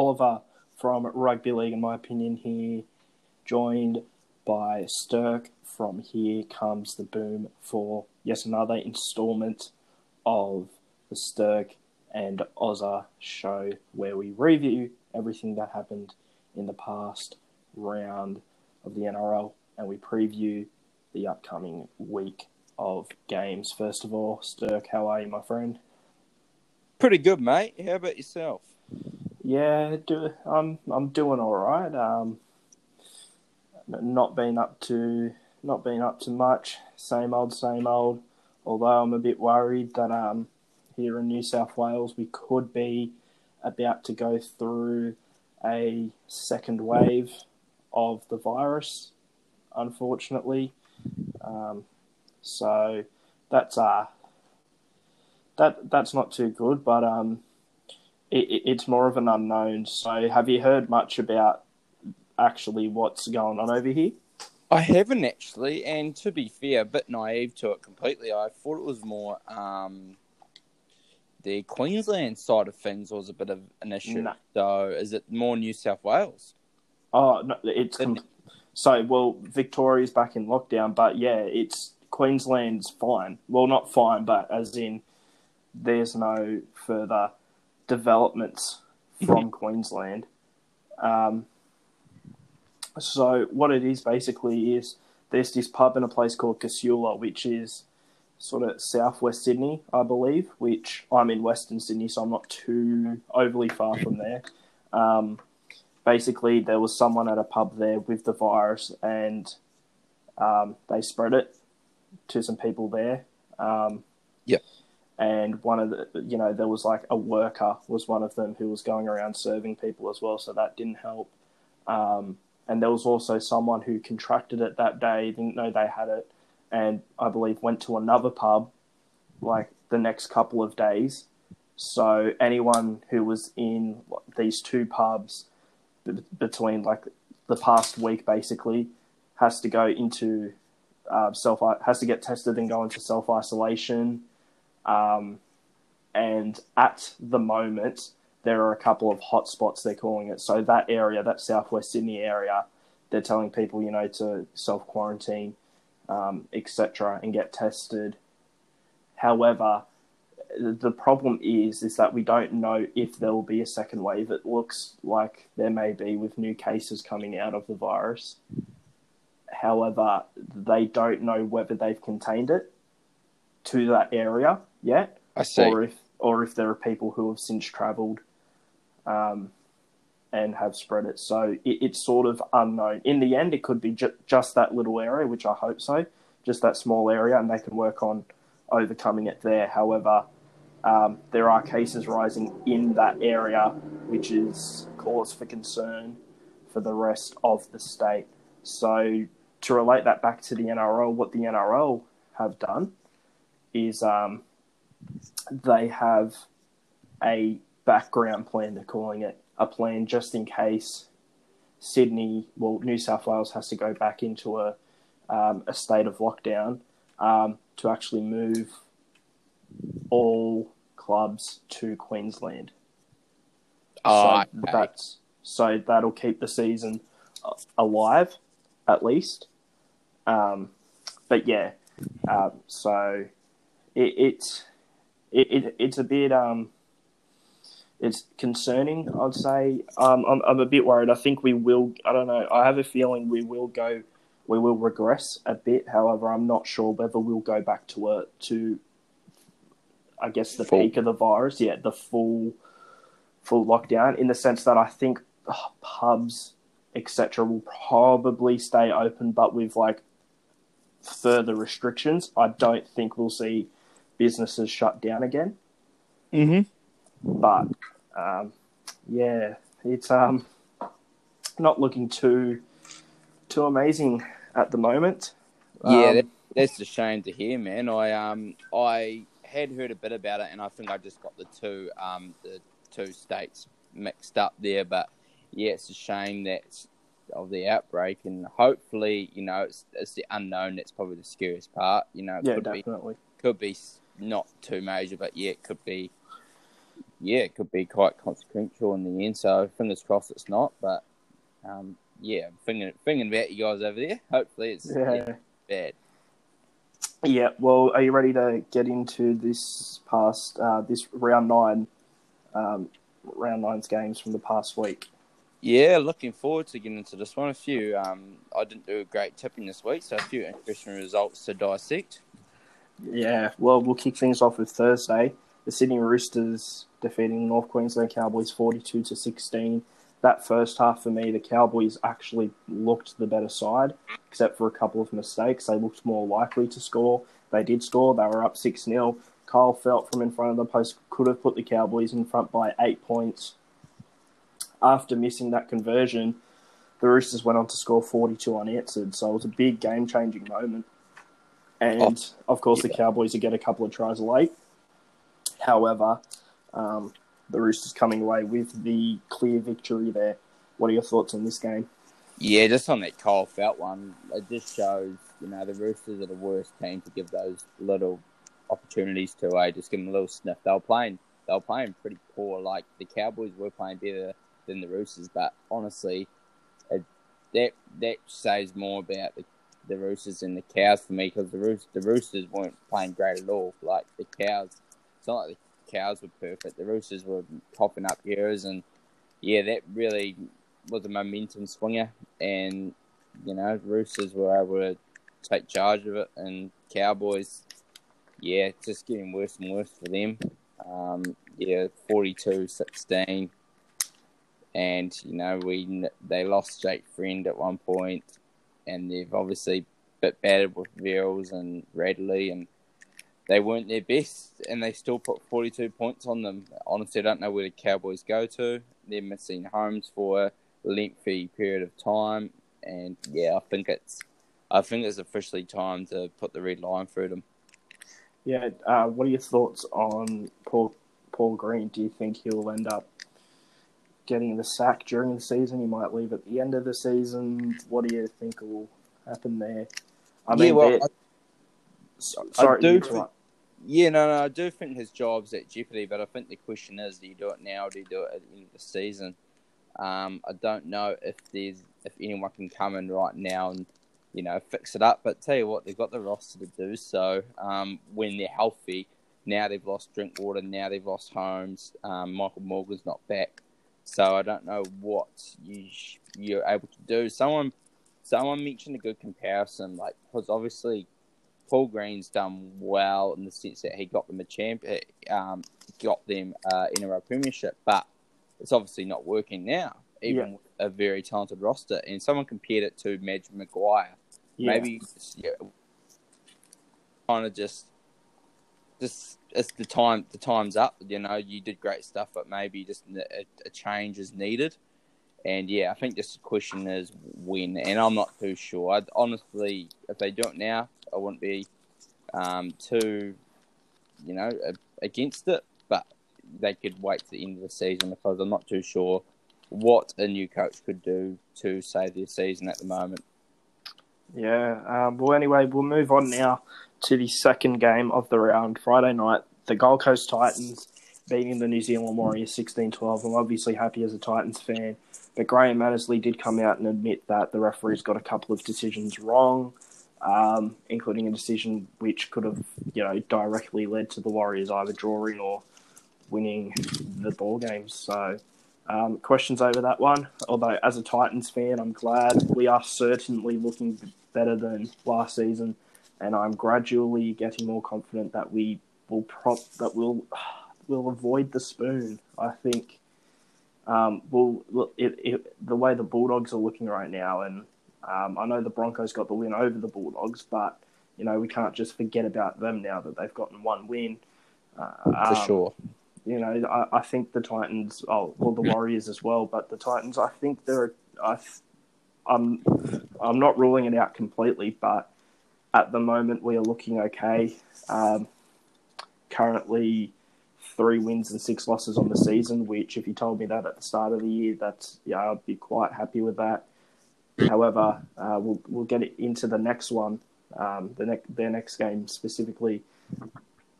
Oliver from Rugby League, in my opinion, here, joined by Stirk from Here Comes the Boom for yet another instalment of the Stirk and Ozza show where we review everything that happened in the past round of the NRL and we preview the upcoming week of games. First of all, Stirk, how are you, my friend? Pretty good, mate. How about yourself? Yeah, do, I'm I'm doing all right. Um, not been up to not been up to much. Same old, same old. Although I'm a bit worried that um, here in New South Wales we could be about to go through a second wave of the virus, unfortunately. Um, so that's uh that that's not too good, but um, it, it's more of an unknown. So have you heard much about actually what's going on over here? I haven't actually, and to be fair, a bit naive to it completely. I thought it was more um, the Queensland side of things was a bit of an issue. No. So is it more New South Wales? Oh, no, it's com- so well. Victoria's back in lockdown, but yeah, it's Queensland's fine. Well, not fine, but as in there's no further developments from mm-hmm. Queensland. Um, so what it is basically is there's this pub in a place called Casula, which is sort of southwest Sydney, I believe. Which I'm in Western Sydney, so I'm not too overly far from there. Um, basically, there was someone at a pub there with the virus, and um, they spread it to some people there. Um. And one of the, you know, there was like a worker was one of them who was going around serving people as well, so that didn't help. Um, and there was also someone who contracted it that day, didn't know they had it, and I believe went to another pub like the next couple of days. So anyone who was in these two pubs b- between like the past week basically has to go into uh, self has to get tested and go into self isolation. Um, and at the moment, there are a couple of hotspots they're calling it. So that area, that southwest Sydney area, they're telling people, you know, to self quarantine, um, etc., and get tested. However, the problem is is that we don't know if there will be a second wave. It looks like there may be with new cases coming out of the virus. However, they don't know whether they've contained it to that area yet, I see. or if or if there are people who have since travelled um, and have spread it. So it, it's sort of unknown. In the end, it could be ju- just that little area, which I hope so, just that small area, and they can work on overcoming it there. However, um, there are cases rising in that area, which is cause for concern for the rest of the state. So to relate that back to the NRL, what the NRL have done is um, they have a background plan, they're calling it a plan just in case Sydney, well, New South Wales has to go back into a, um, a state of lockdown um, to actually move all clubs to Queensland. Oh, so okay. that's so that'll keep the season alive, at least. Um, but yeah, um, so it, it's it, it, it's a bit um, it's concerning. I'd say um, I'm I'm a bit worried. I think we will. I don't know. I have a feeling we will go. We will regress a bit. However, I'm not sure whether we'll go back to a to. I guess the full. peak of the virus. Yeah, the full full lockdown. In the sense that I think oh, pubs etc. will probably stay open, but with like further restrictions. I don't think we'll see businesses shut down again. Mm-hmm. But um, yeah, it's um, not looking too too amazing at the moment. Yeah, um, that, that's a shame to hear, man. I um I had heard a bit about it, and I think I just got the two um the two states mixed up there. But yeah, it's a shame that of the outbreak, and hopefully, you know, it's, it's the unknown that's probably the scariest part. You know, it yeah, could definitely be, could be not too major, but yeah, it could be yeah, it could be quite consequential in the end. So fingers crossed it's not. But um, yeah, thinking thinking about you guys over there. Hopefully it's yeah. yeah bad. Yeah. Well, are you ready to get into this past uh, this round nine, um, round nine's games from the past week? Yeah, looking forward to getting into this one. A few, um, I didn't do a great tipping this week, so a few interesting results to dissect. Yeah, well, we'll kick things off with Thursday. The Sydney Roosters defeating North Queensland Cowboys 42 to 16. That first half for me, the Cowboys actually looked the better side, except for a couple of mistakes. They looked more likely to score. They did score. They were up 6 0. Kyle Feldt from in front of the post could have put the Cowboys in front by eight points. After missing that conversion, the Roosters went on to score 42 unanswered. So it was a big game changing moment. And oh, of course, yeah. the Cowboys would get a couple of tries late. However, um, the Roosters coming away with the clear victory there. What are your thoughts on this game? Yeah, just on that Kyle Feldt one, it just shows, you know, the Roosters are the worst team to give those little opportunities to. Eh? Just give them a little sniff. They were playing, they were playing pretty poor. Like the Cowboys were playing better than the Roosters, but honestly, it, that that says more about the the Roosters and the Cows for me because the Roosters, the Roosters weren't playing great at all. Like the Cows, it's not like the Cows were perfect. The Roosters were popping up errors, and yeah, that really was a momentum swinger. And you know, Roosters were able to take charge of it, and Cowboys, yeah, it's just getting worse and worse for them. Um, yeah, 42-16. and you know we they lost Jake Friend at one point and they've obviously bit battered with Verrills and Radley, and they weren't their best, and they still put 42 points on them. Honestly, I don't know where the Cowboys go to. They're missing Holmes for a lengthy period of time, and yeah, I think it's I think it's officially time to put the red line through them. Yeah, uh, what are your thoughts on Paul Paul Green? Do you think he'll end up getting the sack during the season. He might leave at the end of the season. What do you think will happen there? I mean, yeah, well, I, sorry, I do think, yeah, no, no, I do think his job's at jeopardy, but I think the question is, do you do it now or do you do it at the end of the season? Um, I don't know if there's if anyone can come in right now and you know fix it up. But tell you what, they've got the roster to do so. Um, when they're healthy, now they've lost Drinkwater, now they've lost Holmes. Um, Michael Morgan's not back. So I don't know what you you're able to do. Someone someone mentioned a good comparison, like because obviously Paul Green's done well in the sense that he got them a champ, eh, um, got them uh, in a row premiership, but it's obviously not working now, even yeah. with a very talented roster. And someone compared it to Madge Maguire. Yeah. Maybe yeah, kind of just just it's the time the time's up. You know, you did great stuff, but maybe just a, a, change is needed. And yeah, I think just the question is when, and I'm not too sure. I'd, honestly, if they do it now, I wouldn't be um, too, you know, against it. But they could wait to the end of the season because I'm not too sure what a new coach could do to save their season at the moment. Yeah. Um, well, anyway, we'll move on now to the second game of the round, Friday night. The Gold Coast Titans beating the New Zealand Warriors 16 12. I'm obviously happy as a Titans fan, but Graham Annesley did come out and admit that the referees got a couple of decisions wrong, um, including a decision which could have, you know, directly led to the Warriors either drawing or winning the ball games. So, um, questions over that one. Although, as a Titans fan, I'm glad we are certainly looking better than last season and I'm gradually getting more confident that we will prop that we'll will avoid the spoon. I think um, we'll it, it, the way the Bulldogs are looking right now, and um, I know the Broncos got the win over the Bulldogs, but you know we can't just forget about them now that they've gotten one win. Uh, For um, sure. You know, I, I think the Titans, oh, well, the Warriors as well, but the Titans, I think they're, I, I'm, I'm not ruling it out completely, but at the moment, we are looking okay. Um, currently, three wins and six losses on the season. Which, if you told me that at the start of the year, that's yeah, I'd be quite happy with that. However, uh, we'll we'll get into the next one, um, the next their next game specifically,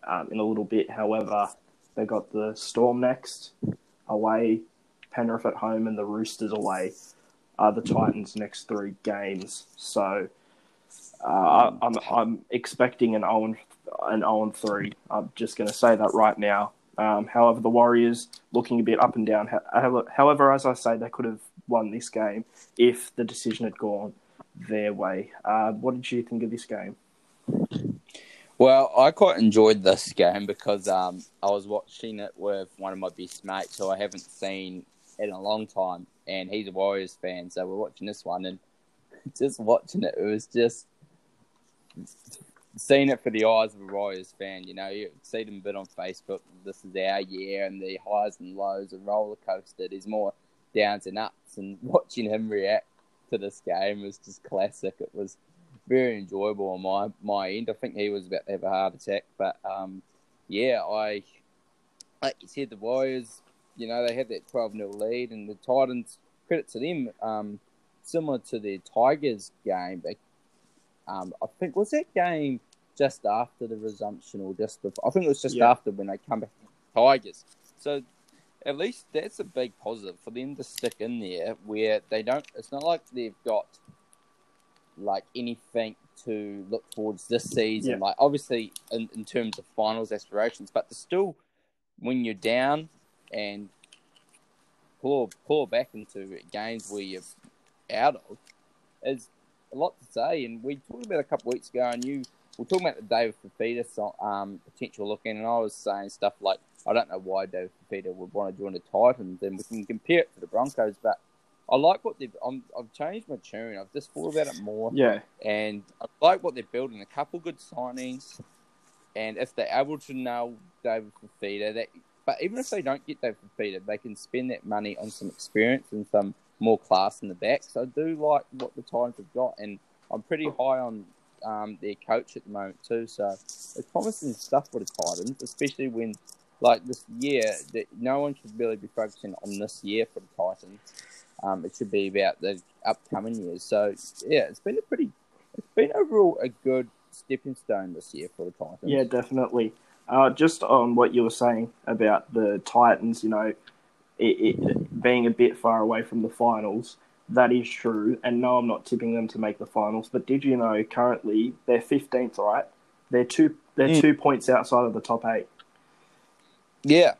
um, in a little bit. However, They got the Storm next, away, Penrith at home, and the Roosters away. Are the Titans' next three games. So uh, I'm I'm expecting an 0 an 0 3. I'm just going to say that right now. Um, however, the Warriors looking a bit up and down. However, as I say, they could have won this game if the decision had gone their way. Uh, what did you think of this game? Well, I quite enjoyed this game because um, I was watching it with one of my best mates who I haven't seen in a long time, and he's a Warriors fan. So we're watching this one, and just watching it, it was just seeing it for the eyes of a Warriors fan. You know, you see them a bit on Facebook. This is our year, and the highs and lows, a roller coaster. There's more downs and ups, and watching him react to this game was just classic. It was very enjoyable on my my end. I think he was about to have a heart attack, but um, yeah, I like you said, the Warriors, you know, they had that twelve 0 lead, and the Titans. Credit to them, um, similar to the Tigers game. They, um, I think was that game just after the resumption, or just before? I think it was just yeah. after when they come back. Tigers. So at least that's a big positive for them to stick in there where they don't it's not like they've got like anything to look towards this season. Yeah. Like obviously in, in terms of finals aspirations, but to still when you're down and pull pull back into games where you're out of is a lot to say. And we talked about a couple of weeks ago, and you were talking about the David Fifita um, potential looking, and I was saying stuff like I don't know why David Fifita would want to join the Titans, and we can compare it to the Broncos, but I like what they've. i have changed my tune. I've just thought about it more. Yeah. And I like what they're building. A couple good signings, and if they're able to nail David Fifita, that. But even if they don't get David Fifita, they can spend that money on some experience and some more class in the back. So I do like what the Titans have got, and I'm pretty high on um, their coach at the moment too. So it's promising stuff for the Titans, especially when like this year that no one should really be focusing on this year for the Titans. Um, it should be about the upcoming years. So yeah, it's been a pretty, it's been overall a good stepping stone this year for the Titans. Yeah, definitely. Uh, just on what you were saying about the Titans, you know, it, it, being a bit far away from the finals, that is true. And no, I'm not tipping them to make the finals. But did you know currently they're 15th, right? They're two. They're mm. two points outside of the top eight. Yeah.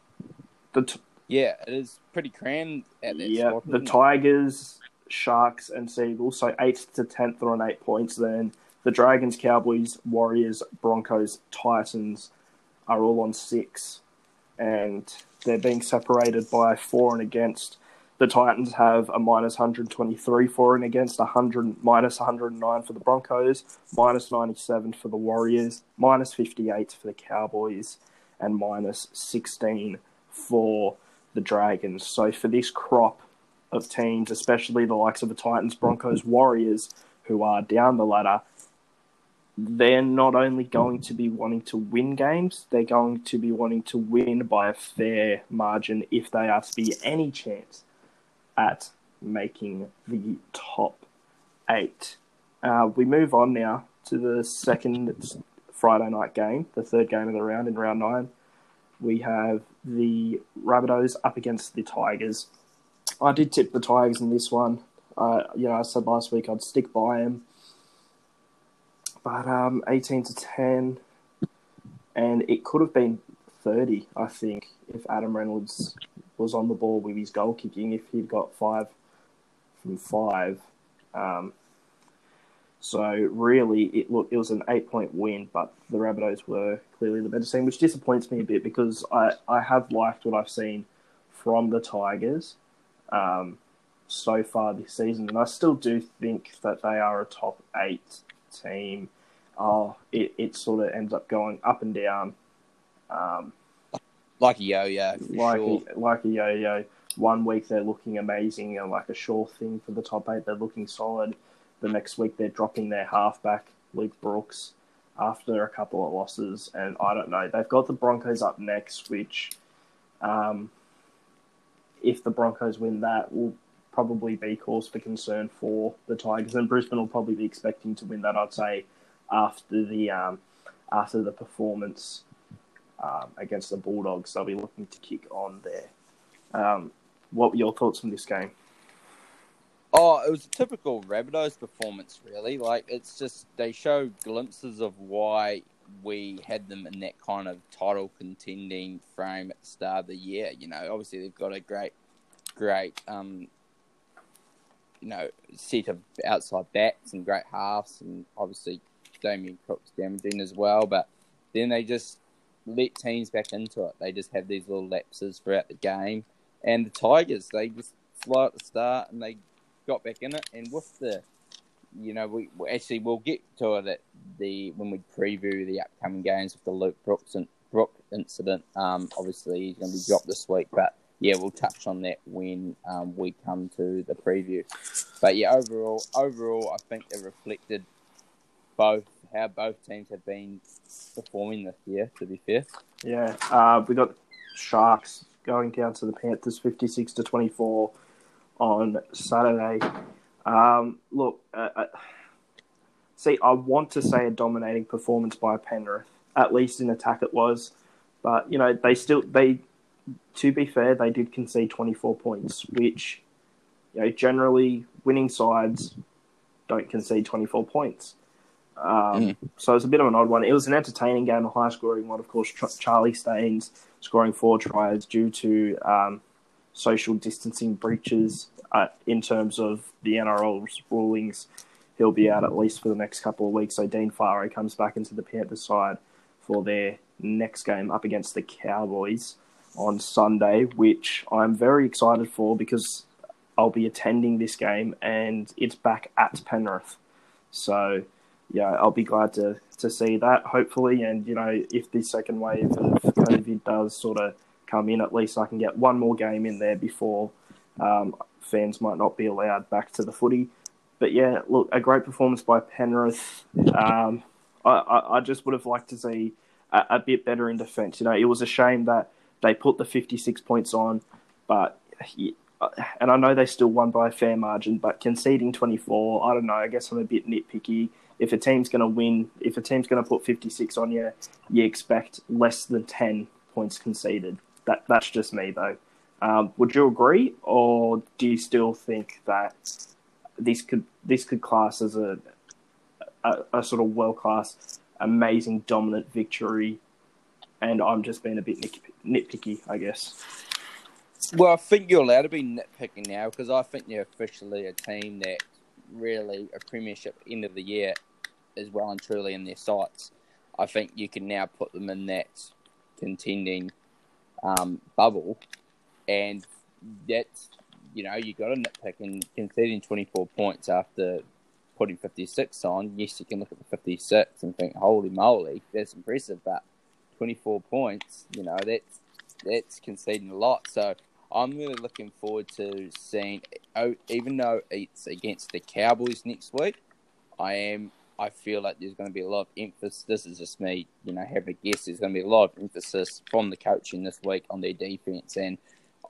The t- yeah, it is pretty crammed at that Yeah, spot, the Tigers, Sharks, and Seagulls, so eighth to tenth are on eight points. Then the Dragons, Cowboys, Warriors, Broncos, Titans are all on six, and they're being separated by four and against. The Titans have a minus 123 for and against, 100 minus 109 for the Broncos, minus 97 for the Warriors, minus 58 for the Cowboys, and minus 16 for the Dragons. So for this crop of teams, especially the likes of the Titans, Broncos, Warriors, who are down the ladder, they're not only going to be wanting to win games, they're going to be wanting to win by a fair margin if they are to be any chance at making the top eight. Uh, we move on now to the second Friday night game, the third game of the round in round nine. We have the Rabbitohs up against the Tigers. I did tip the Tigers in this one. Uh, you know, I said last week I'd stick by them. But um, 18 to 10, and it could have been 30, I think, if Adam Reynolds was on the ball with his goal kicking, if he'd got five from five. Um, so really, it look it was an eight point win, but the Rabbitohs were clearly the better team, which disappoints me a bit because I, I have liked what I've seen from the Tigers um, so far this season, and I still do think that they are a top eight team. Oh, it, it sort of ends up going up and down. Um, like a yo-yo, like sure. a, like a yo-yo. One week they're looking amazing and like a sure thing for the top eight. They're looking solid the next week they're dropping their halfback, Luke Brooks, after a couple of losses. And I don't know. They've got the Broncos up next, which, um, if the Broncos win that, will probably be cause for concern for the Tigers. And Brisbane will probably be expecting to win that, I'd say, after the um, after the performance um, against the Bulldogs. They'll be looking to kick on there. Um, what were your thoughts on this game? Oh, it was a typical Rabbitohs performance, really. Like, it's just, they show glimpses of why we had them in that kind of title contending frame at the start of the year. You know, obviously they've got a great, great, um, you know, set of outside backs and great halves, and obviously Damien Cook's damaging as well. But then they just let teams back into it. They just have these little lapses throughout the game. And the Tigers, they just slow at the start and they got back in it. And with the, you know, we actually we'll get to it at the when we preview the upcoming games with the Luke Brooks and Brook incident. Um, obviously he's going to be dropped this week, but yeah, we'll touch on that when um, we come to the preview. But yeah, overall, overall, I think it reflected both how both teams have been performing this year. To be fair, yeah, uh, we got Sharks going down to the Panthers, fifty-six to twenty-four on Saturday. Um, look, uh, uh, see, I want to say a dominating performance by Penrith. At least in attack, it was, but you know they still they. To be fair, they did concede twenty-four points, which you know generally winning sides don't concede twenty-four points. Um, mm. So it was a bit of an odd one. It was an entertaining game, a high scoring one. Of course, Charlie Staines scoring four tries due to um, social distancing breaches uh, in terms of the NRL's rulings. He'll be out at least for the next couple of weeks. So Dean Whare comes back into the Panthers side for their next game up against the Cowboys on Sunday, which I'm very excited for because I'll be attending this game and it's back at Penrith. So yeah, I'll be glad to to see that hopefully. And you know, if the second wave of COVID does sort of come in, at least I can get one more game in there before um, fans might not be allowed back to the footy. But yeah, look, a great performance by Penrith. Um, I, I, I, just would have liked to see a, a bit better in defence. You know, it was a shame that they put the 56 points on, but and I know they still won by a fair margin, but conceding 24, I don't know. I guess I'm a bit nitpicky if a team's going to win, if a team's going to put 56 on you, you expect less than 10 points conceded. That that's just me though. Um, would you agree, or do you still think that this could this could class as a a, a sort of world class, amazing, dominant victory? And I'm just being a bit nitpicky, I guess. Well, I think you're allowed to be nitpicking now because I think they're officially a team that really a premiership end of the year is well and truly in their sights. I think you can now put them in that contending um, bubble, and that's you know you got to nitpick and conceding twenty four points after putting fifty six on. Yes, you can look at the fifty six and think, holy moly, that's impressive, but twenty four points, you know, that's that's conceding a lot. So I'm really looking forward to seeing. Oh, even though it's against the Cowboys next week, I am I feel like there's going to be a lot of emphasis. This is just me, you know, having a guess. There's going to be a lot of emphasis from the coaching this week on their defense, and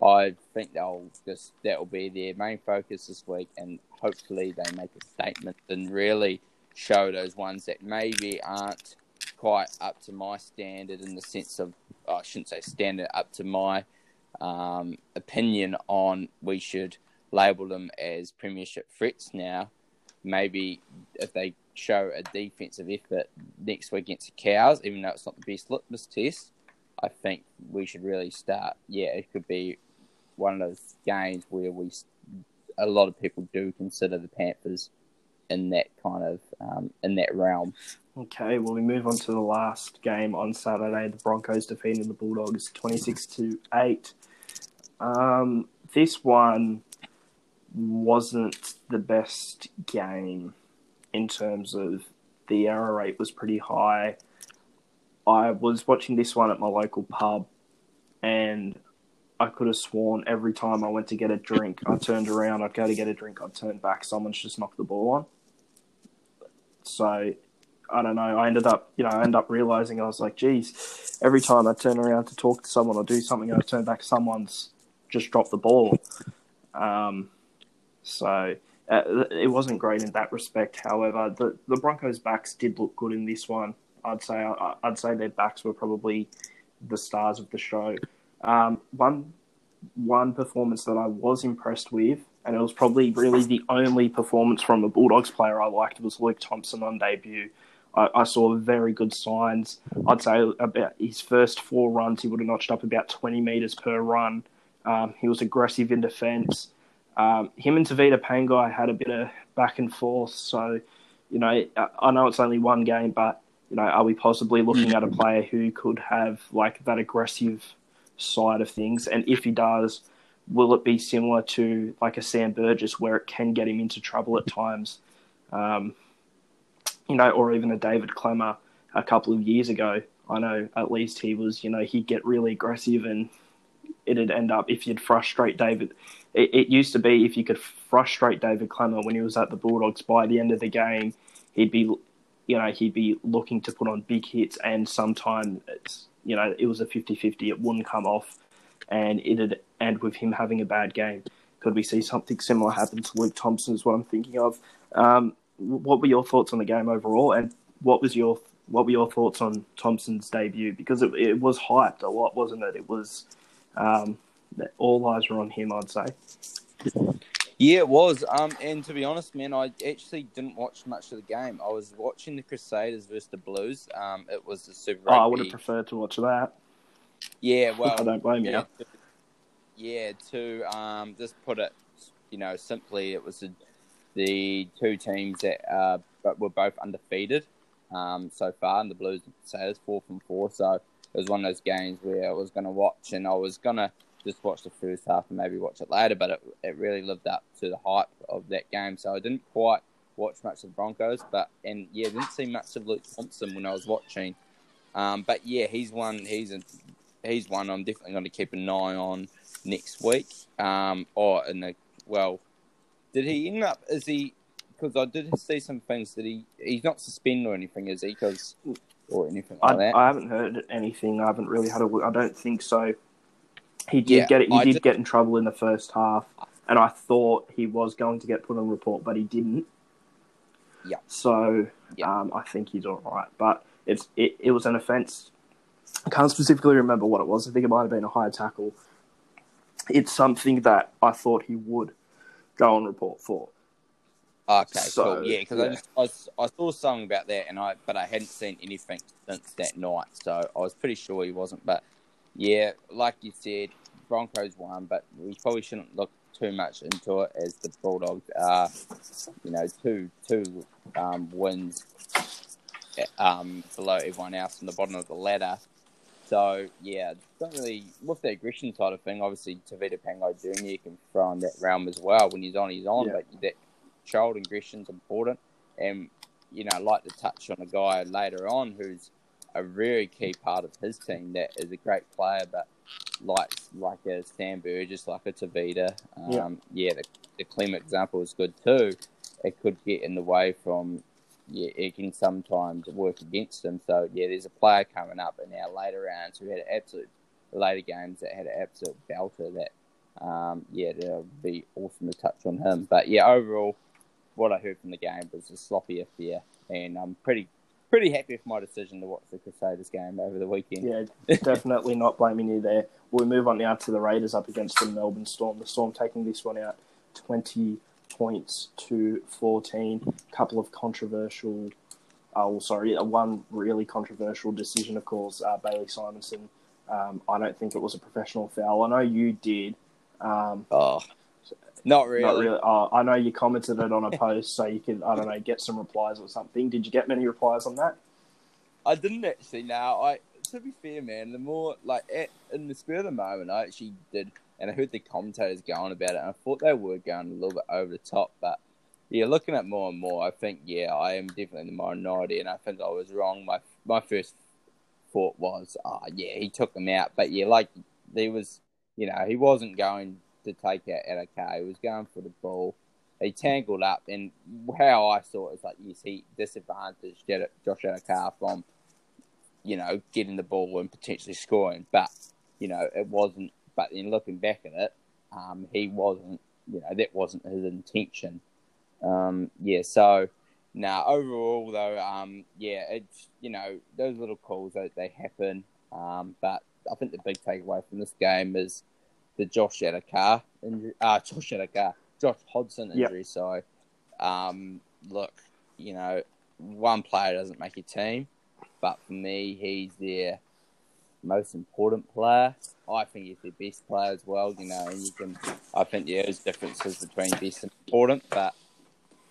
I think they'll just that will be their main focus this week, and hopefully they make a statement and really show those ones that maybe aren't quite up to my standard in the sense of oh, I shouldn't say standard up to my um, opinion on we should label them as premiership threats now. Maybe if they show a defensive effort next week against the Cows, even though it's not the best litmus test, I think we should really start. Yeah, it could be one of those games where we, a lot of people do consider the Panthers in that kind of um, in that realm. Okay, well we move on to the last game on Saturday. The Broncos defeating the Bulldogs twenty six to eight. Um, this one wasn't the best game in terms of the error rate was pretty high. I was watching this one at my local pub, and I could have sworn every time I went to get a drink, I turned around, I'd go to get a drink, I'd turn back, someone's just knocked the ball on. So I don't know. I ended up, you know, I ended up realizing I was like, geez, every time I turn around to talk to someone or do something, I turn back, someone's just dropped the ball. Um, so uh, it wasn't great in that respect. However, the the Broncos' backs did look good in this one. I'd say I, would say their backs were probably the stars of the show. Um, one one performance that I was impressed with, and it was probably really the only performance from a Bulldogs player I liked, was Luke Thompson on debut. I, I saw very good signs. I'd say about his first four runs, he would have notched up about 20 metres per run. Um, he was aggressive in defence. Um, him and Tevita Pangai had a bit of back and forth. So, you know, I know it's only one game, but you know, are we possibly looking at a player who could have like that aggressive side of things? And if he does, will it be similar to like a Sam Burgess where it can get him into trouble at times? Um, you know, or even a David Klemmer a couple of years ago. I know at least he was, you know, he'd get really aggressive and it'd end up if you'd frustrate David. It, it, used to be if you could frustrate David Klemmer when he was at the Bulldogs by the end of the game, he'd be, you know, he'd be looking to put on big hits, and sometimes it's, you know, it was a 50-50. It wouldn't come off, and it'd end with him having a bad game. Could we see something similar happen to Luke Thompson? Is what I'm thinking of. Um, what were your thoughts on the game overall, and what was your what were your thoughts on Thompson's debut? Because it, it was hyped a lot, wasn't it? It was um, all eyes were on him, I'd say. Yeah, it was. Um, and to be honest, man, I actually didn't watch much of the game. I was watching the Crusaders versus the Blues. Um, it was the Super. Rugby. Oh, I would have preferred to watch that. Yeah, well, I don't blame you. Yeah, to um, just put it, you know, simply, it was the, the two teams that uh, were both undefeated um, so far, and the Blues and Crusaders four from four. So it was one of those games where I was going to watch and I was going to just watch the first half and maybe watch it later, but it, it really lived up to the hype of that game. So I didn't quite watch much of the Broncos, but and yeah, didn't see much of Luke Thompson when I was watching. Um, but yeah, he's one. He's a, he's one. I'm definitely going to keep an eye on next week. Um, or in the well, did he end up? Is he? Because I did see some things that he he's not suspended or anything, is he? Because or anything like I, that? I haven't heard anything. I haven't really had a. I don't think so. He did yeah, get it. He did, did get in trouble in the first half, and I thought he was going to get put on report, but he didn't. Yeah. So yeah. Um, I think he's all right, but it's it, it was an offence. I can't specifically remember what it was. I think it might have been a high tackle. It's something that I thought he would go on report for. Okay, so, cool. Yeah, because yeah. I, just, I, I saw something about that, and I but I hadn't seen anything since that night, so I was pretty sure he wasn't. But yeah, like you said, Broncos won, but we probably shouldn't look too much into it as the Bulldogs are, you know, two two um, wins um, below everyone else on the bottom of the ladder. So yeah, don't really with the aggression side of thing. Obviously, Tevita Pangai Jr. can throw in that realm as well. When he's on, he's on. Yeah. But that child aggression is important. And, you know, I'd like to touch on a guy later on who's a very key part of his team that is a great player, but like like a Sam Burgess, like a Tevita. Um, yeah, yeah the, the Clem example is good too. It could get in the way from, yeah, it can sometimes work against them. So, yeah, there's a player coming up in our later rounds who had an absolute, later games that had an absolute belter that, um, yeah, it'll be awesome to touch on him. But, yeah, overall, what I heard from the game was a sloppy affair, and I'm pretty pretty happy with my decision to watch the Crusaders game over the weekend. Yeah, definitely not blaming you there. We'll move on now to the Raiders up against the Melbourne Storm. The Storm taking this one out 20 points to 14. A couple of controversial, oh, sorry, one really controversial decision, of course, uh, Bailey Simonsson. Um, I don't think it was a professional foul. I know you did. Um, oh. Not really. Not really. Oh, I know you commented it on a post, so you could I don't know get some replies or something. Did you get many replies on that? I didn't actually. Now, I to be fair, man, the more like at, in the spur of the moment, I actually did, and I heard the commentators going about it, and I thought they were going a little bit over the top, but. Yeah, looking at more and more, I think yeah, I am definitely in the minority, and I think I was wrong. My my first thought was, oh yeah, he took him out, but yeah, like there was, you know, he wasn't going to take out Addo-Carr. He was going for the ball. He tangled up, and how I saw it was like, yes, he disadvantaged Josh Addo-Carr from, you know, getting the ball and potentially scoring. But, you know, it wasn't, but in looking back at it, um, he wasn't, you know, that wasn't his intention. Um, yeah, so now overall though, um, yeah, it's you know those little calls that they happen, um, but I think the big takeaway from this game is the Josh Addo-Carr injury. Uh, Josh Addo-Carr, Josh Hodgson injury. Yep. So, um, look, you know, one player doesn't make a team, but for me, he's their most important player. I think he's the best player as well. You know, and you can. I think yeah, there's differences between best and important, but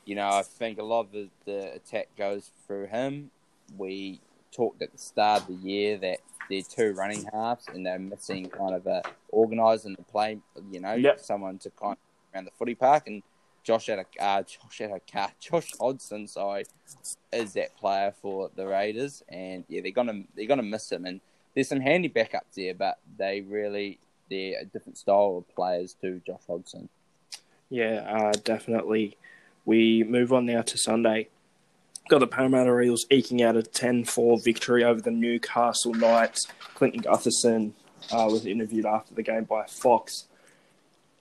you know, I think a lot of the, the attack goes through him. We talked at the start of the year that they're two running halves and they're missing kind of a organiser and a play, you know, Yep. someone to kind of around the footy park. And Josh had a uh, Josh Addo-Carr, Josh Hodgson, sorry, is that player for the Raiders, and yeah, they're gonna they're gonna miss him. And there's some handy backups there, but they really they're a different style of players to Josh Hodgson. Yeah, uh, definitely. We move on now to Sunday. Got the Parramatta Eels eking out a 10 4 victory over the Newcastle Knights. Clinton Gutherson uh, was interviewed after the game by Fox,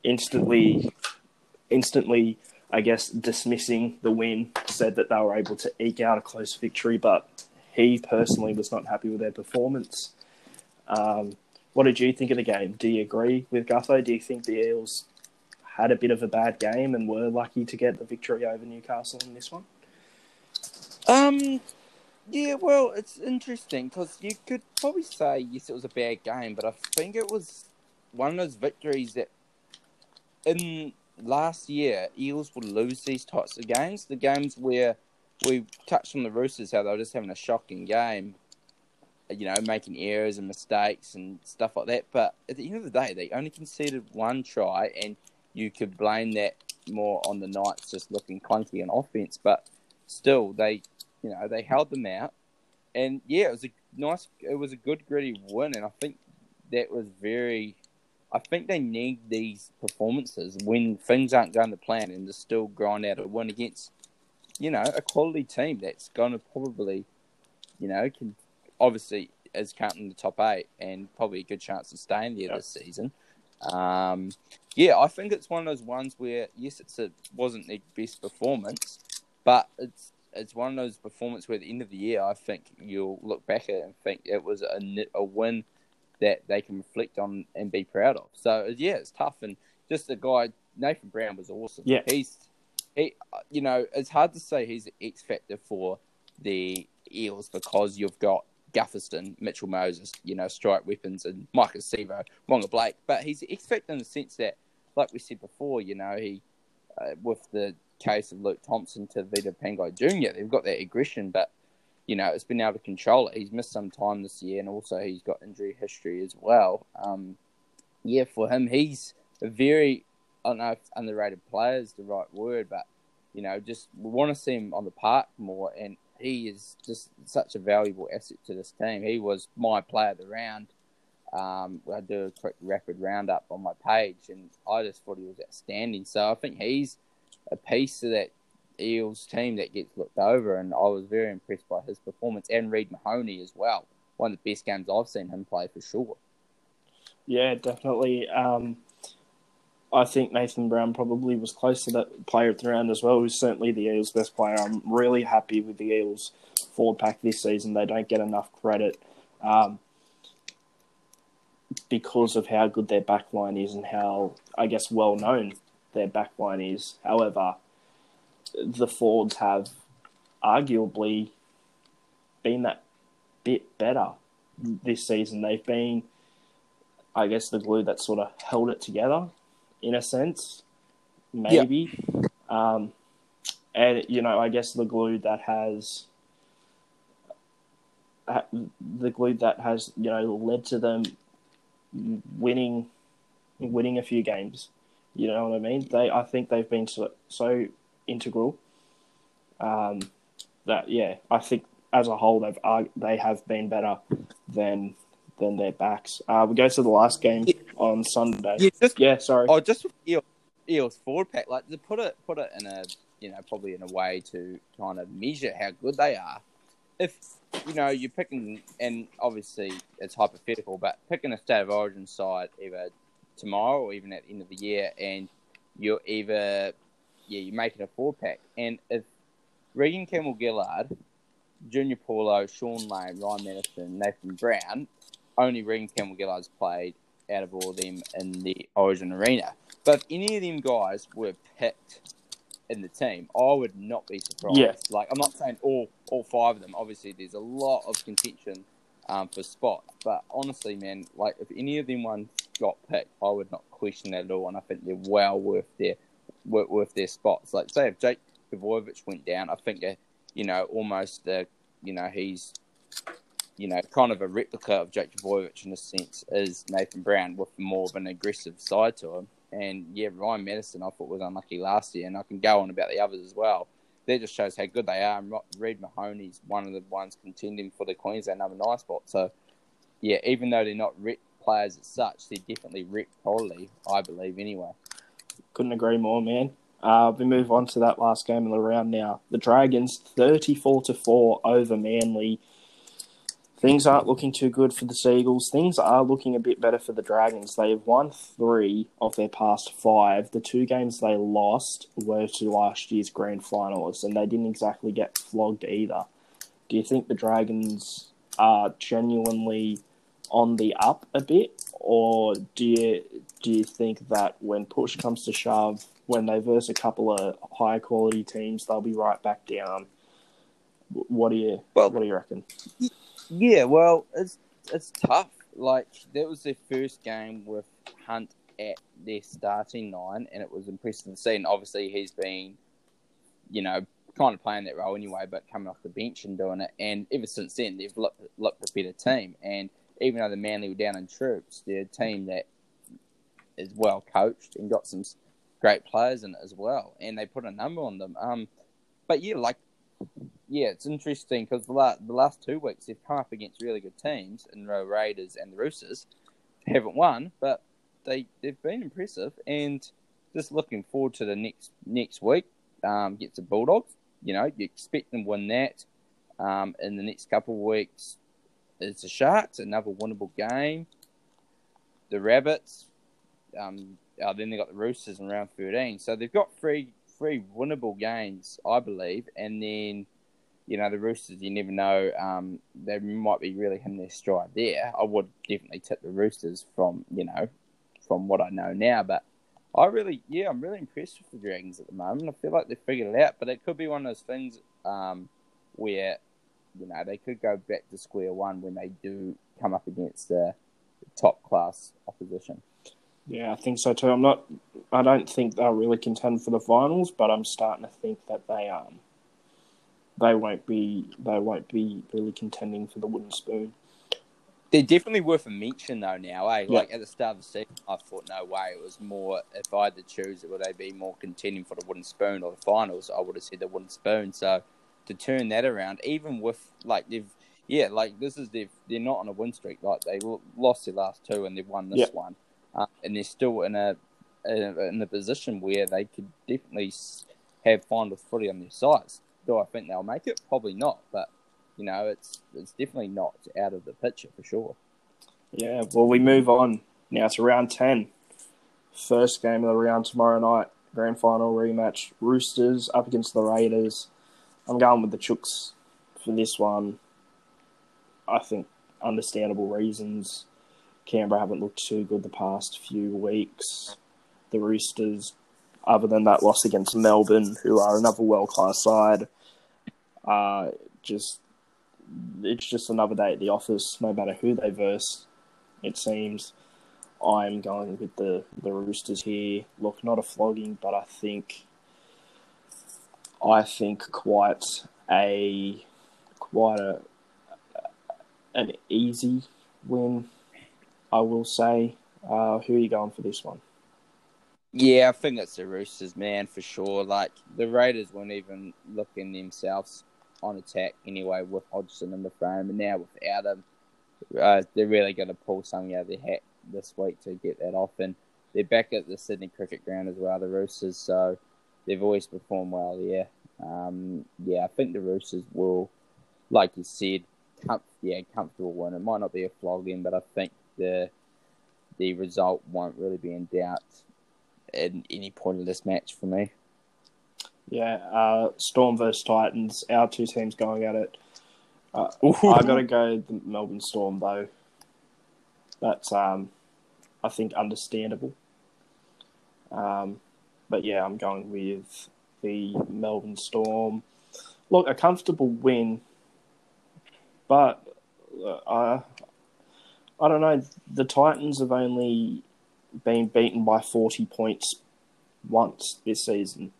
instantly, instantly, I guess, dismissing the win, said that they were able to eke out a close victory, but he personally was not happy with their performance. Um, what did you think of the game? Do you agree with Gutho? Do you think the Eels had a bit of a bad game and were lucky to get the victory over Newcastle in this one? Um, yeah, well, it's interesting because you could probably say yes, it was a bad game, but I think it was one of those victories that in last year Eels would lose these types of games. The games where we touched on the Roosters, how they were just having a shocking game, you know, making errors and mistakes and stuff like that. But at the end of the day, they only conceded one try, and you could blame that more on the Knights just looking clunky on offense. But still, they, you know, they held them out, and yeah, it was a nice, it was a good gritty win, and I think that was very. I think they need these performances when things aren't going to plan and to still grind out a win against, you know, a quality team that's going to probably, you know, can obviously is counting the top eight and probably a good chance of staying there Yep. this season. Um, yeah, I think it's one of those ones where yes, it's a wasn't the best performance, but it's it's one of those performances where at the end of the year, I think you'll look back at it and think it was a, a win that they can reflect on and be proud of. So yeah, it's tough, and just the guy Nathan Brown was awesome. Yeah. he's he, you know, it's hard to say he's the X factor for the Eels because you've got Gutherson, Mitchell Moses, you know, strike weapons, and Maika Sivo, Waqa Blake. But he's X in the sense that, like we said before, you know, he uh, with the case of Luke Thompson Tevita Pangai Jr., they've got that aggression, but you know, it's been able to control it. He's missed some time this year, and also he's got injury history as well. Um, yeah, for him, he's a very I don't know if underrated player is the right word, but you know, just we want to see him on the park more, and he is just such a valuable asset to this team. He was my player of the round. Um, I do a quick rapid roundup on my page, and I just thought he was outstanding. So I think he's a piece of that Eels team that gets looked over, and I was very impressed by his performance and Reed Mahoney as well. One of the best games I've seen him play for sure. Yeah, definitely. Um, I think Nathan Brown probably was close to that player of the round as well. He's certainly the Eels' best player. I'm really happy with the Eels' forward pack this season. They don't get enough credit um, because of how good their backline is and how, I guess, well known their backline is. However, the forwards have arguably been that bit better this season. They've been, I guess, the glue that sort of held it together, in a sense, maybe. Um, and you know, I guess the glue that has the glue that has you know led to them winning winning a few games. You know what I mean? They, I think they've been so, so integral. Um, that yeah, I think as a whole they've arg- they have been better than than their backs. Uh, we go to the last game on Sunday. Yeah, just Yeah, sorry. Oh, just with Eels, Eels forward pack, like to put it put it in a you know probably in a way to kind of measure how good they are. If you know you're picking, and obviously it's hypothetical, but picking a state of origin side either tomorrow or even at the end of the year, and you're either yeah you're making a four pack, and if Reagan Campbell-Gillard, Junior Paulo, Shaun Lane, Ryan Matterson, Nathan Brown only Reagan Campbell-Gillards played out of all of them in the Origin Arena. But if any of them guys were picked in the team, I would not be surprised. Yeah. Like I'm not saying all all five of them. Obviously, there's a lot of contention um, for spot. But honestly, man, like if any of them ones got picked, I would not question that at all, and I think they're well worth their worth, worth their spots. Like say if Jake Trbojevic went down, I think uh, you know almost uh, you know he's you know kind of a replica of Jake Trbojevic in a sense is Nathan Brown with more of an aggressive side to him. And yeah, Ryan Matterson I thought was unlucky last year, and I can go on about the others as well. That just shows how good they are. And Reed Mahoney's one of the ones contending for the Queensland number nine spot. So yeah, even though they're not rep players as such, they're definitely rep quality, I believe anyway. Couldn't agree more, man. Uh, we move on to that last game of the round now. The Dragons, thirty-four to four over Manly. Things aren't looking too good for the Seagulls. Things are looking a bit better for the Dragons. They have won three of their past five. The two games they lost were to last year's grand finalists, and they didn't exactly get flogged either. Do you think the Dragons are genuinely on the up a bit, or do you do you think that when push comes to shove, when they verse a couple of high quality teams, they'll be right back down? What do you Well- what do you reckon? Yeah, well, it's it's tough. Like that was their first game with Hunt at their starting nine, and it was impressive to see. And obviously, he's been, you know, kind of playing that role anyway, but coming off the bench and doing it. And ever since then, they've looked, looked a better team. And even though the Manly were down in troops, they're a team that is well coached and got some great players in it as well. And they put a number on them. Um, but yeah, like yeah, it's interesting because the, la- the last two weeks they've come up against really good teams in the Raiders and the Roosters. They Haven't won, but they they've been impressive. And just looking forward to the next next week. Um, gets the Bulldogs. You know, you expect them to win that. Um, in the next couple of weeks, it's the Sharks, another winnable game. The Rabbits. Um, uh, then they got the Roosters in round thirteen. So they've got three three winnable games, I believe, and then you know the Roosters. You never know; um, they might be really hitting their stride there. I would definitely tip the Roosters from you know from what I know now, but I really, yeah, I'm really impressed with the Dragons at the moment. I feel like they've figured it out, but it could be one of those things um, where you know they could go back to square one when they do come up against the top class opposition. Yeah, I think so too. I'm not. I don't think they'll really contend for the finals, but I'm starting to think that they um they won't be they won't be really contending for the wooden spoon. They're definitely worth a mention though now, eh? Yeah. Like at the start of the season, I thought no way. It was more if I had to choose, would they be more contending for the wooden spoon or the finals? I would have said the wooden spoon. So to turn that around, even with like they've yeah, like this is they've they're not on a win streak. Like they lost their last two and they've won this Yeah. one, uh, and they're still in a, in a in a position where they could definitely have final footy on their sides. Do I think they'll make it? Probably not, but you know it's it's definitely not out of the picture for sure. Yeah. Well, we move on now to round ten. First game of the round tomorrow night. Grand final rematch. Roosters up against the Raiders. I'm going with the Chooks for this one. I think understandable reasons. Canberra haven't looked too good the past few weeks. The Roosters, other than that loss against Melbourne, who are another world class side, uh, just it's just another day at the office. No matter who they verse, it seems. I'm going with the the Roosters here. Look, not a flogging, but I think I think quite a quite a an easy win. I will say. Uh, who are you going for this one? Yeah, I think it's the Roosters, man, for sure. Like the Raiders weren't even looking themselves on attack anyway with Hodgson in the frame, and now without him, uh, they're really going to pull something out of their hat this week to get that off. And they're back at the Sydney Cricket Ground as well, the Roosters. So they've always performed well there. Um, yeah, I think the Roosters will, like you said, com- yeah, comfortable win. It might not be a flogging, but I think the the result won't really be in doubt at any point of this match for me. Yeah, uh, Storm versus Titans. Our two teams going at it. Uh, I got to go the Melbourne Storm though. That's um, I think understandable. Um, but yeah, I'm going with the Melbourne Storm. Look, a comfortable win, but uh, I, I don't know. The Titans have only been beaten by 40 points once this season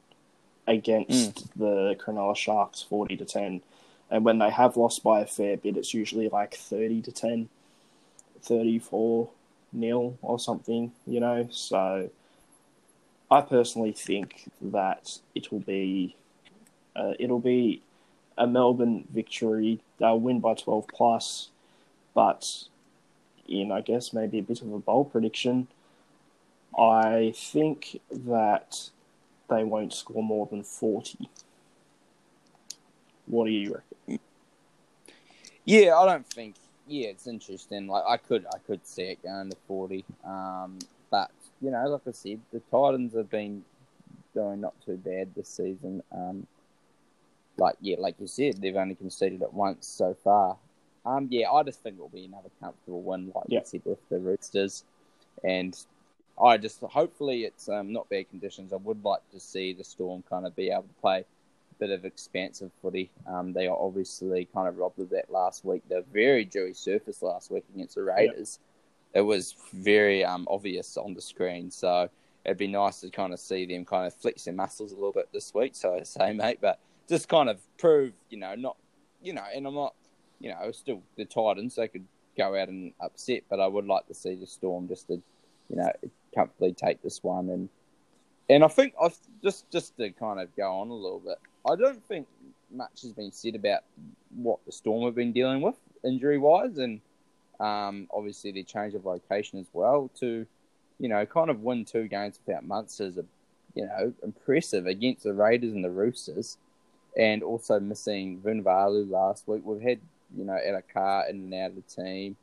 against mm. the Cronulla Sharks, 40 to 10. And when they have lost by a fair bit, it's usually like 30 to 10, 34 nil or something, you know. So I personally think that it'll be uh, it'll be a Melbourne victory. They'll win by 12 plus, but in I guess maybe a bit of a bold prediction, I think that they won't score more than 40. What do you reckon? Yeah, I don't think. Yeah, it's interesting. Like I could, I could see it going to forty. Um, but you know, like I said, the Titans have been doing not too bad this season. Um, like yeah, like you said, they've only conceded it once so far. Um, yeah, I just think it'll be another comfortable win, like yep. you said with the Roosters, and I just hopefully it's um, not bad conditions. I would like to see the Storm kind of be able to play a bit of expansive footy. Um, they are obviously kind of robbed of that last week. The very dewy surface last week against the Raiders. Yep it was very um, obvious on the screen. So it'd be nice to kind of see them kind of flex their muscles a little bit this week. So I say, mate, but just kind of prove, you know, not, you know, and I'm not, you know, still the Titans. They could go out and upset, but I would like to see the Storm just to, you know, comfortably take this one and. And I think I've just just to kind of go on a little bit, I don't think much has been said about what the Storm have been dealing with injury wise, and um, obviously, the change of location as well to, you know, kind of win two games without months is, a, you know, impressive against the Raiders and the Roosters, and also missing Vunivalu last week. We've had, you know, Addo-Carr in and out of the team,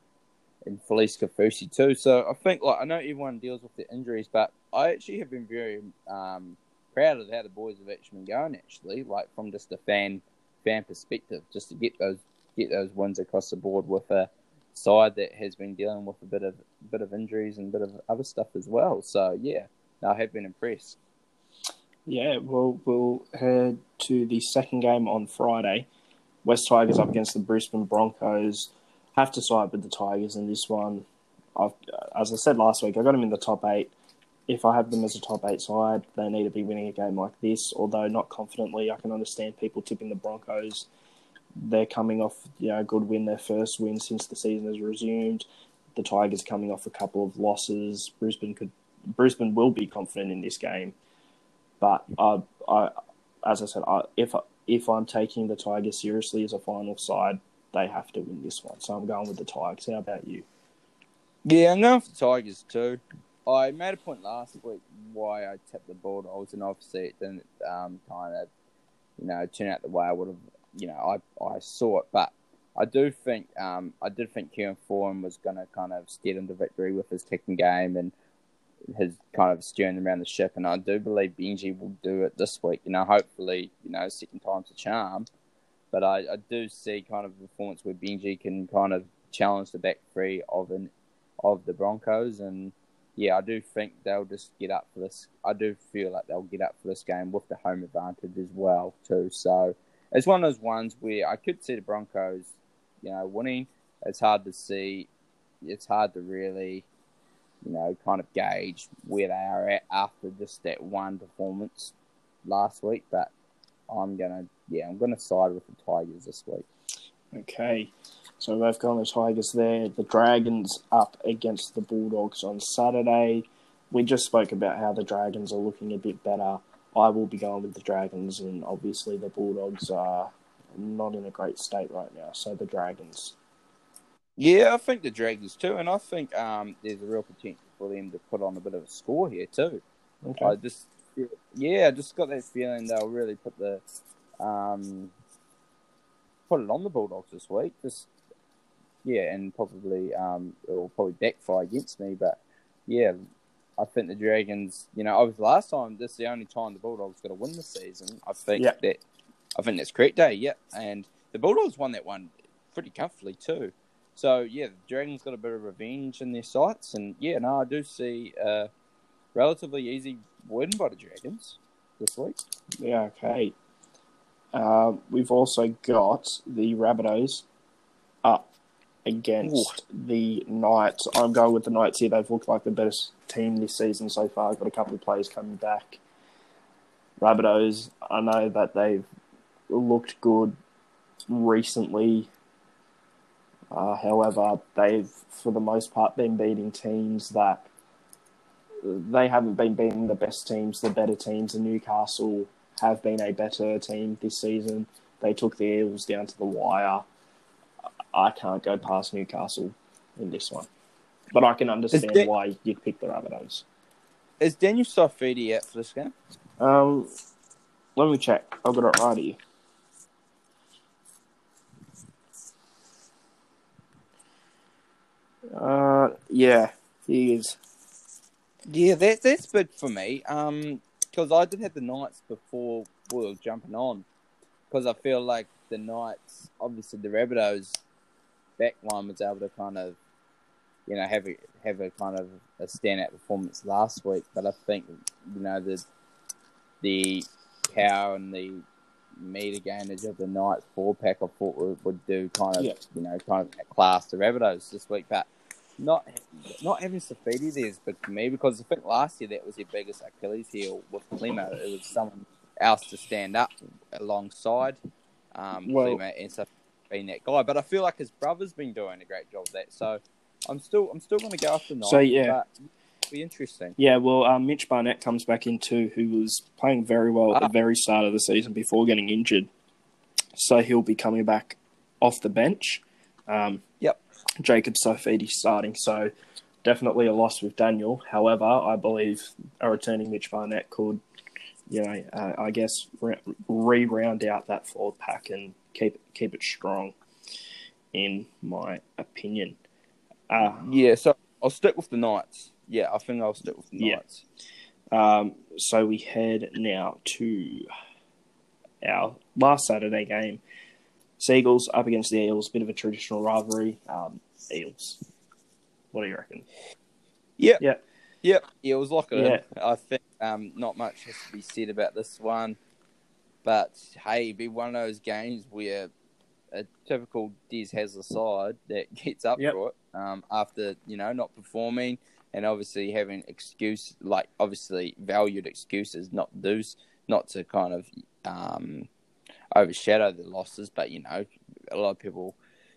and Felise Kaufusi too. So I think, like, I know everyone deals with the injuries, but I actually have been very um, proud of how the boys have actually been going. Actually, like from just a fan fan perspective, just to get those get those wins across the board with a side that has been dealing with a bit of a bit of injuries and a bit of other stuff as well. So yeah, I have been impressed. Yeah, well, we'll head to the second game on Friday. West Tigers up against the Brisbane Broncos. Have to side with the Tigers in this one. I've, as I said last week, I got them in the top eight. If I have them as a top eight side, they need to be winning a game like this. Although not confidently, I can understand people tipping the Broncos they're coming off you know a good win, their first win since the season has resumed. The Tigers coming off a couple of losses. Brisbane could Brisbane will be confident in this game, but I, I as I said, I, if if I'm taking the Tigers seriously as a final side, they have to win this one. So I'm going with the Tigers. How about you? Yeah, I'm going for the Tigers too. I made a point last week why I tapped the Bulldogs, and obviously it didn't um, kind of, you know, turn out the way I would have you know, I, I saw it, but I do think um, I did think Kieran Foran was going to kind of steer to victory with his kicking game and his kind of steering around the ship, and I do believe Benji will do it this week. You know, hopefully, you know, second time's a charm. But I, I do see kind of a performance where Benji can kind of challenge the back three of an of the Broncos, and yeah, I do think they'll just get up for this. I do feel like they'll get up for this game with the home advantage as well too. So it's one of those ones where I could see the Broncos, you know, winning. It's hard to see. It's hard to really, you know, kind of gauge where they are at after just that one performance last week. But I'm gonna, yeah, I'm gonna side with the Tigers this week. Okay, so they've gone the Tigers there. The Dragons up against the Bulldogs on Saturday. We just spoke about how the Dragons are looking a bit better. I will be going with the Dragons, and obviously the Bulldogs are not in a great state right now. So the Dragons. Yeah, I think the Dragons too, and I think um, there's a real potential for them to put on a bit of a score here too. Okay. I just, yeah, I just got that feeling they'll really put the, um, put it on the Bulldogs this week. Just, yeah, and probably um, it will probably backfire against me, but yeah, I think the Dragons, you know, obviously last time this is the only time the Bulldogs got to win the season. I think yep. that I think that's correct day, yeah. And the Bulldogs won that one pretty comfortably too. So yeah, the Dragons got a bit of revenge in their sights, and yeah, no, I do see a relatively easy win by the Dragons this week. Yeah, okay. Uh, we've also got the Rabbitohs up against the Knights. I'm going with the Knights here. They've looked like the best team this season so far. I've Got a couple of players coming back. Rabbitohs, I know that they've looked good recently. Uh, however, they've, for the most part, been beating teams that they haven't been beating the best teams, the better teams. And Newcastle have been a better team this season. They took the Eels down to the wire. I can't go past Newcastle in this one. But I can understand Dan- why you'd pick the Rabbitohs. Is Daniel Saifiti out for this game? Um, let me check. I've got it right here. Uh, yeah, he is. Yeah, that, that's big for me. Um, because I did have the Knights before we were jumping on. Because I feel like the Knights, obviously the Rabbitohs back line was able to kind of, you know, have a have a kind of a standout performance last week. But I think you know the the power and the meat advantage of the Knights four pack I thought would, would do kind of Yeah. you know kind of class the Rabbitohs this week, but. Not not having Saifiti there is big for me because I think last year that was their biggest Achilles heel with Clemo. It was someone else to stand up alongside um, Well- and stuff being that guy. But I feel like his brother's been doing a great job of that. So I'm still I'm still going to go after Knight. So, yeah. be interesting. Yeah, well, um, Mitch Barnett comes back in too, who was playing very well at Ah. the very start of the season before getting injured. So he'll be coming back off the bench. Um, Yep. Jacob Saifiti starting, so definitely a loss with Daniel. However, I believe a returning Mitch Barnett could, you know, uh, I guess re round out that forward pack and keep keep it strong. In my opinion, uh, Yeah, so I'll stick with the Knights. Yeah, I think I'll stick with the Yeah. Knights. Um, so we head now to our last Saturday game. Seagulls up against the Eels, bit of a traditional rivalry. Um, Eels. What do you reckon? Yep. Yeah. Yep. Yeah, it was like a. Yeah. I think um, not much has to be said about this one, but hey, it'd be one of those games where a typical Des Hasler side that gets up Yep. for it um, after you know not performing and obviously having excuse like obviously valued excuses not to do s- not to kind of um, overshadow the losses, but you know a lot of people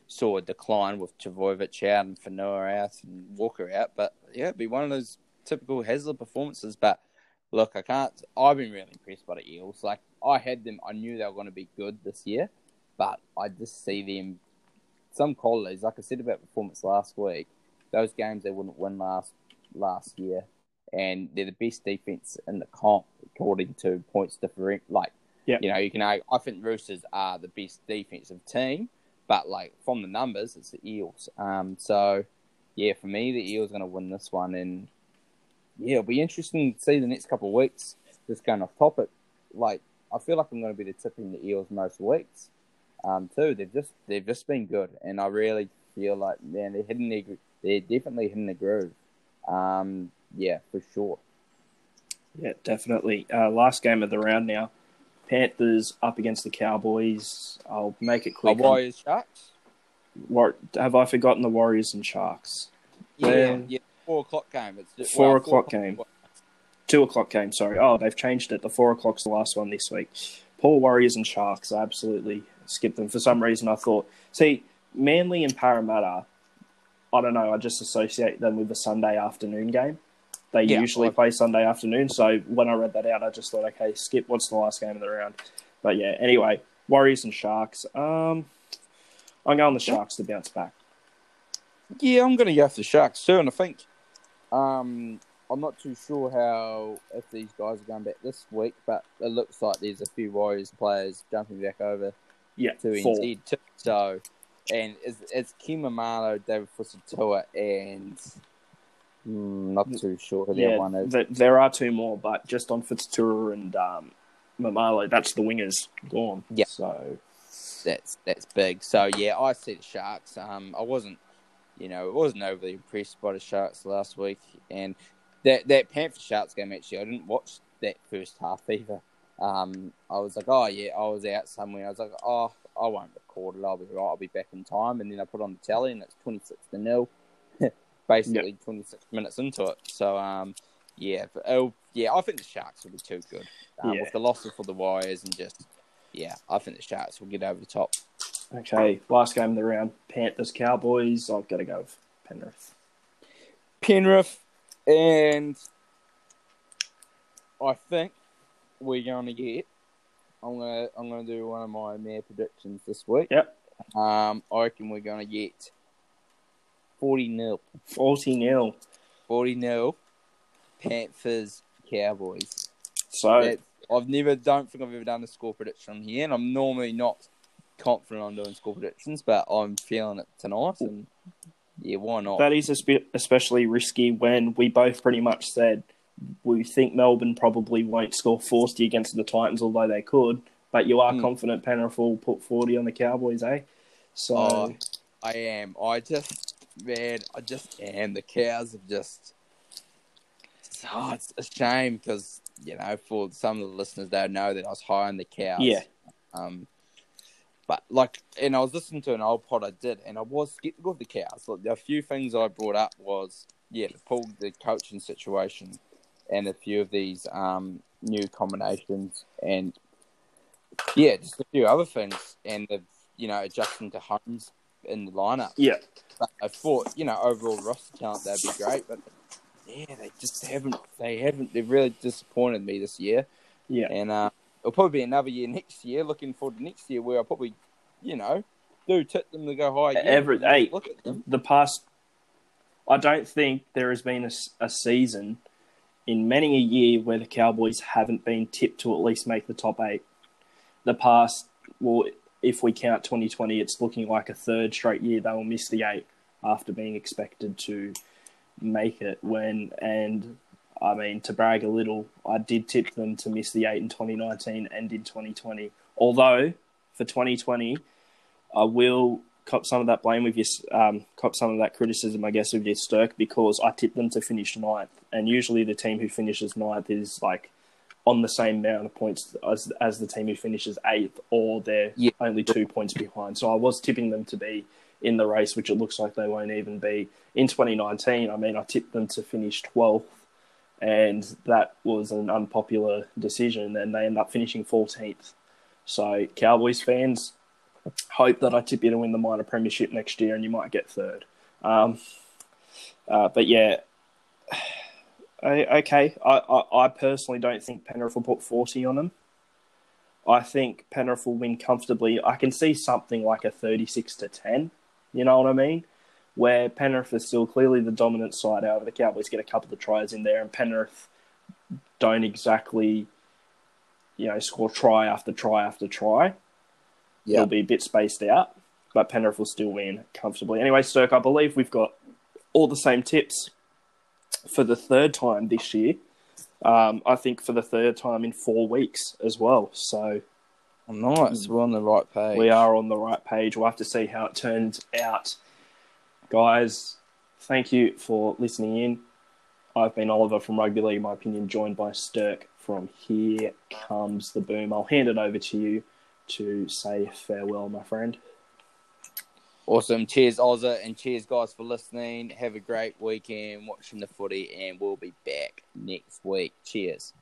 saw a decline with Trbojevic out and Fanua out and Walker out. But yeah, it'd be one of those typical Hasler performances. But look, I can't. I've been really impressed by the Eels. Like I had them. I knew they were going to be good this year, but I just see them some qualities. Like I said about performance last week, those games they wouldn't win last last year, and they're the best defense in the comp according to points different. Like Yep. you know, you can. argue- I think Roosters are the best defensive team. But like from the numbers, it's the Eels. Um, so yeah, for me, the Eels are going to win this one, and yeah, it'll be interesting to see the next couple of weeks. Just going off topic, like I feel like I'm going to be the tipping the Eels most weeks. Um, too. They've just they've just been good, and I really feel like man, they're hitting their they're definitely hitting the groove. Um, yeah, for sure. Yeah, definitely. Uh, last game of the round now. Panthers up against the Cowboys. I'll make it quick. Warriors Sharks. War- have I forgotten the Warriors and Sharks? Yeah, yeah, four o'clock game. It's just, Four well, o'clock game. Two o'clock game, sorry. Oh, they've changed it. The four o'clock's the last one this week. Poor Warriors and Sharks. I absolutely skipped them. For some reason, I thought, see, Manly and Parramatta, I don't know, I just associate them with the Sunday afternoon game. They Yeah, usually play Sunday afternoon. So when I read that out, I just thought, okay, skip. What's the last game of the round? But yeah, anyway, Warriors and Sharks. Um, I'm going the Sharks to bounce back. Yeah, I'm going to go for the Sharks too, and I think um, I'm not too sure how if these guys are going back this week, but it looks like there's a few Warriors players jumping back over Yeah, to four. NZ too. So, and it's, it's Ken Maumalo, David Fusitu'a, and mm, not too sure who the other Yeah, one is. th- there are two more, but just on Fusitu'a and um, Maumalo, that's the wingers gone. Yeah. So That's that's big. So yeah, I see the Sharks. Um, I wasn't you know, I wasn't overly impressed by the Sharks last week. And that that Panther Sharks game actually, I didn't watch that first half either. Um, I was like, oh yeah, I was out somewhere. I was like, oh, I won't record it. I'll be right. I'll be back in time. And then I put on the telly, and it's twenty six to nil. Basically, yep. twenty six minutes into it. So, um, yeah, but, oh, yeah, I think the Sharks will be too good um, yeah. with the losses for the Warriors and just yeah, I think the Sharks will get over the top. Okay, last game of the round, Panthers Cowboys. I've got to go with Penrith. Penrith, and I think we're going to get. I'm gonna I'm gonna do one of my mere predictions this week. Yep. Um, I reckon we're gonna get forty nil. Forty nil. Forty nil. Panthers Cowboys. So That's, I've never don't think I've ever done a score prediction here, and I'm normally not confident on doing score predictions, but I'm feeling it tonight, and yeah, why not? That is especially risky when we both pretty much said we think Melbourne probably won't score 40 against the Titans, although they could. But you are mm. confident Penrith will put 40 on the Cowboys, eh? So oh, I am. I just, man, I just am. The Cows have just. Oh, it's a shame because you know, for some of the listeners, they know that I was high on the Cows. Yeah. Um, but like, and I was listening to an old pod I did, and I was skeptical of the cows. Like, a few things I brought up was yeah, the the coaching situation, and a few of these um, new combinations, and yeah, just a few other things, and the you know adjusting to Holmes in the lineup. Yeah, but I thought you know overall roster talent that'd be great, but yeah, they just haven't. They haven't. They've really disappointed me this year. Yeah, and uh, it'll probably be another year next year. Looking forward to next year where I'll probably, you know, do tip them to go high. Every hey, look at them. The past, I don't think there has been a, a season in many a year where the Cowboys haven't been tipped to at least make the top eight. The past, well, if we count 2020, it's looking like a third straight year they will miss the eight after being expected to make it when and I mean, to brag a little, I did tip them to miss the eight in 2019 and in 2020. Although for 2020, I will cop some of that blame with you, um, cop some of that criticism, I guess, with your Stirk because I tipped them to finish ninth, and usually the team who finishes ninth is like on the same amount of points as as the team who finishes eighth, or they're yeah. only two points behind. So I was tipping them to be in the race, which it looks like they won't even be in 2019. I mean, I tipped them to finish 12th and that was an unpopular decision, and they end up finishing 14th. So, Cowboys fans, hope that I tip you to win the minor premiership next year, and you might get third. Um, uh, but yeah, okay. I, I, I, personally don't think Penrith will put 40 on them. I think Penrith will win comfortably. I can see something like a 36 to 10. You know what I mean? where Penrith is still clearly the dominant side. However, the Cowboys get a couple of tries in there, and Penrith don't exactly, you know, score try after try after try. Yeah. It'll be a bit spaced out, but Penrith will still win comfortably. Anyway, Stirk, I believe we've got all the same tips for the third time this year. Um, I think for the third time in four weeks as well. So. Nice. Hmm. We're on the right page. We are on the right page. We'll have to see how it turns out Guys, thank you for listening in. I've been Oliver from Rugby League, my opinion, joined by Stirk from Here Comes the Boom. I'll hand it over to you to say farewell, my friend. Awesome. Cheers, Ozza, and cheers, guys, for listening. Have a great weekend watching the footy, and we'll be back next week. Cheers.